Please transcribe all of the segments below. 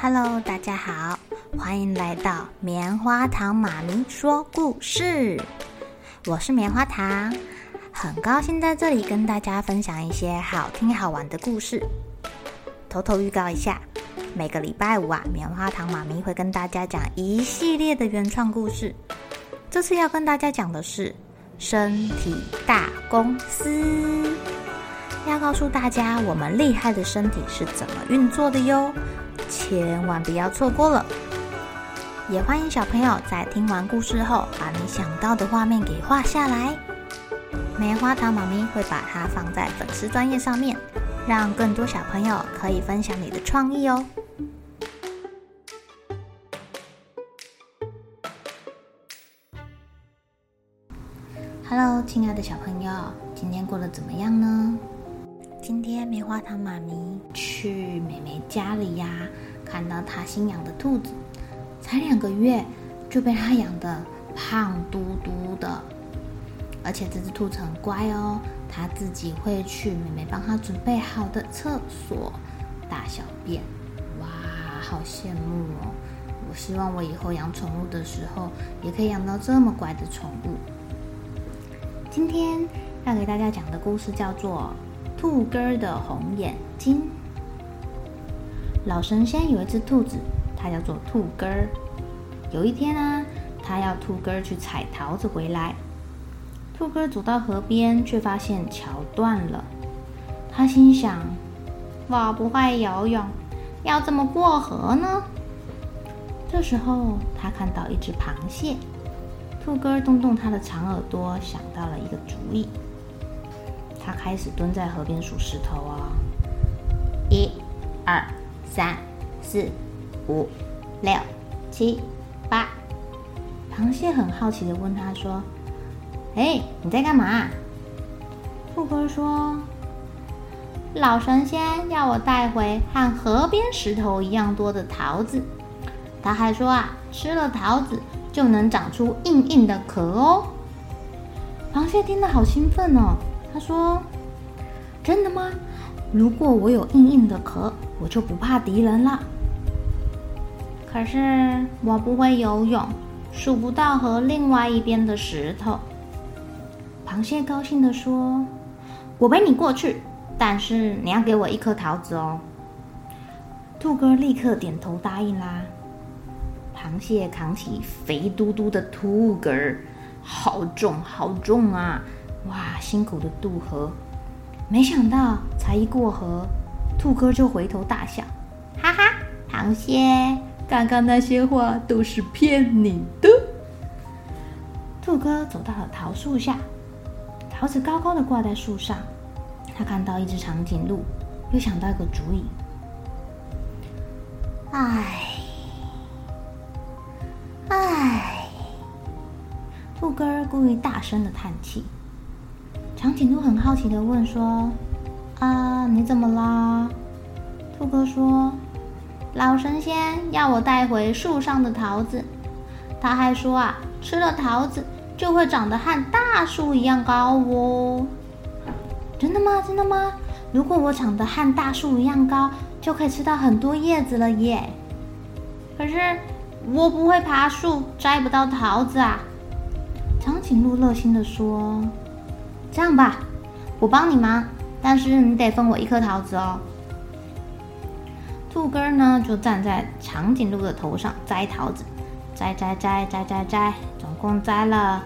Hello，大家好，欢迎来到棉花糖妈咪说故事。我是棉花糖，很高兴在这里跟大家分享一些好听好玩的故事。偷偷预告一下，每个礼拜五啊，棉花糖妈咪会跟大家讲一系列的原创故事。这次要跟大家讲的是身体大公司。要告诉大家，我们厉害的身体是怎么运作的哟，千万不要错过了。也欢迎小朋友在听完故事后，把你想到的画面给画下来。棉花糖妈咪会把它放在粉丝专页上面，让更多小朋友可以分享你的创意哦。Hello，亲爱的小朋友，今天过得怎么样呢？今天棉花糖妈咪去妹妹家里呀，看到她新养的兔子，才两个月就被她养得胖嘟嘟的，而且这只兔子很乖哦，它自己会去妹妹帮它准备好的厕所大小便，哇，好羡慕哦！我希望我以后养宠物的时候也可以养到这么乖的宠物。今天要给大家讲的故事叫做。兔哥的红眼睛。老神仙有一只兔子，它叫做兔哥。有一天啊，他要兔哥去采桃子回来。兔哥走到河边，却发现桥断了。他心想：我不会游泳，要怎么过河呢？这时候，他看到一只螃蟹。兔哥动动他的长耳朵，想到了一个主意。他开始蹲在河边数石头啊、哦，一、二、三、四、五、六、七、八。螃蟹很好奇地问他说：“哎，你在干嘛？”兔哥说：“老神仙要我带回和河边石头一样多的桃子。他还说啊，吃了桃子就能长出硬硬的壳哦。”螃蟹听得好兴奋哦。他说：“真的吗？如果我有硬硬的壳，我就不怕敌人了。可是我不会游泳，数不到河另外一边的石头。”螃蟹高兴地说：“我陪你过去，但是你要给我一颗桃子哦。”兔哥立刻点头答应啦。螃蟹扛起肥嘟嘟的兔哥，好重好重啊！哇，辛苦的渡河，没想到才一过河，兔哥就回头大笑，哈哈，螃蟹，刚刚那些话都是骗你的。兔哥走到了桃树下，桃子高高的挂在树上，他看到一只长颈鹿，又想到一个主意，唉，唉，兔哥故意大声的叹气。长颈鹿很好奇地问说：“啊，你怎么啦？”兔哥说：“老神仙要我带回树上的桃子，他还说啊，吃了桃子就会长得和大树一样高哦。”“真的吗？真的吗？如果我长得和大树一样高，就可以吃到很多叶子了耶！”“可是我不会爬树，摘不到桃子啊。”长颈鹿热心地说。这样吧，我帮你忙，但是你得分我一颗桃子哦。兔哥呢，就站在长颈鹿的头上摘桃子，摘摘摘摘摘摘，总共摘了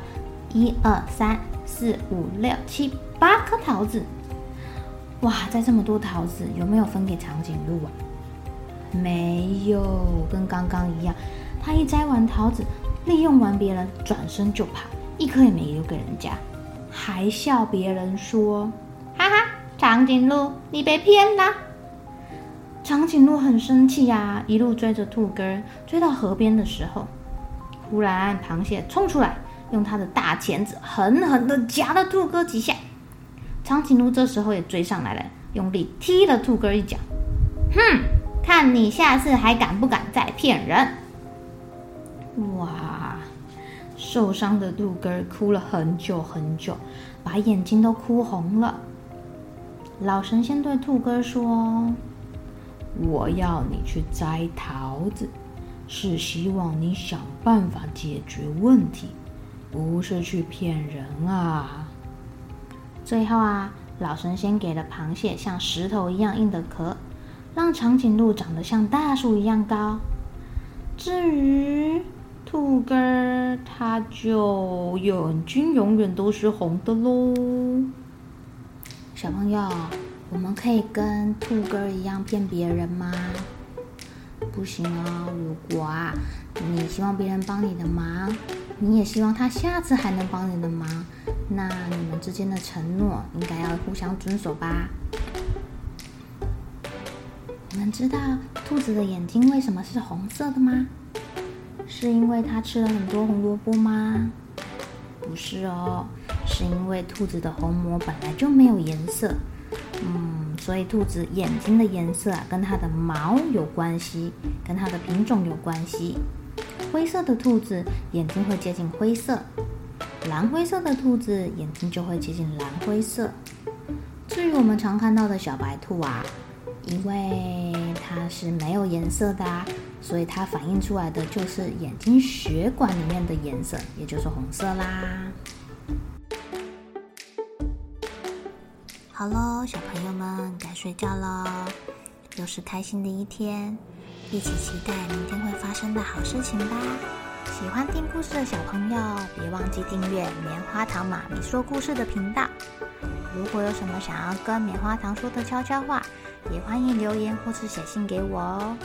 一二三四五六七八颗桃子。哇，摘这么多桃子，有没有分给长颈鹿啊？没有，跟刚刚一样。他一摘完桃子，利用完别人，转身就跑，一颗也没留给人家。还笑别人说：“哈哈，长颈鹿，你被骗了。”长颈鹿很生气呀、啊，一路追着兔哥，追到河边的时候，忽然螃蟹冲出来，用它的大钳子狠狠的夹了兔哥几下。长颈鹿这时候也追上来了，用力踢了兔哥一脚。哼，看你下次还敢不敢再骗人？哇！受伤的兔哥哭了很久很久，把眼睛都哭红了。老神仙对兔哥说：“我要你去摘桃子，是希望你想办法解决问题，不是去骗人啊。最后啊，老神仙给了螃蟹像石头一样硬的壳，让长颈鹿长得像大树一样高。至于兔哥，他就眼睛永远都是红的喽。小朋友，我们可以跟兔哥一样骗别人吗？不行哦。如果啊，你希望别人帮你的忙，你也希望他下次还能帮你的忙，那你们之间的承诺应该要互相遵守吧？你们知道兔子的眼睛为什么是红色的吗？是因为它吃了很多红萝卜吗？不是哦，是因为兔子的虹膜本来就没有颜色，嗯，所以兔子眼睛的颜色啊，跟它的毛有关系，跟它的品种有关系。灰色的兔子眼睛会接近灰色，蓝灰色的兔子眼睛就会接近蓝灰色。至于我们常看到的小白兔啊。因为它是没有颜色的啊，所以它反映出来的就是眼睛血管里面的颜色，也就是红色啦。好喽，小朋友们该睡觉了，又是开心的一天，一起期待明天会发生的好事情吧。喜欢听故事的小朋友，别忘记订阅棉花糖妈咪说故事的频道。如果有什么想要跟棉花糖说的悄悄话，也欢迎留言或是写信给我哦。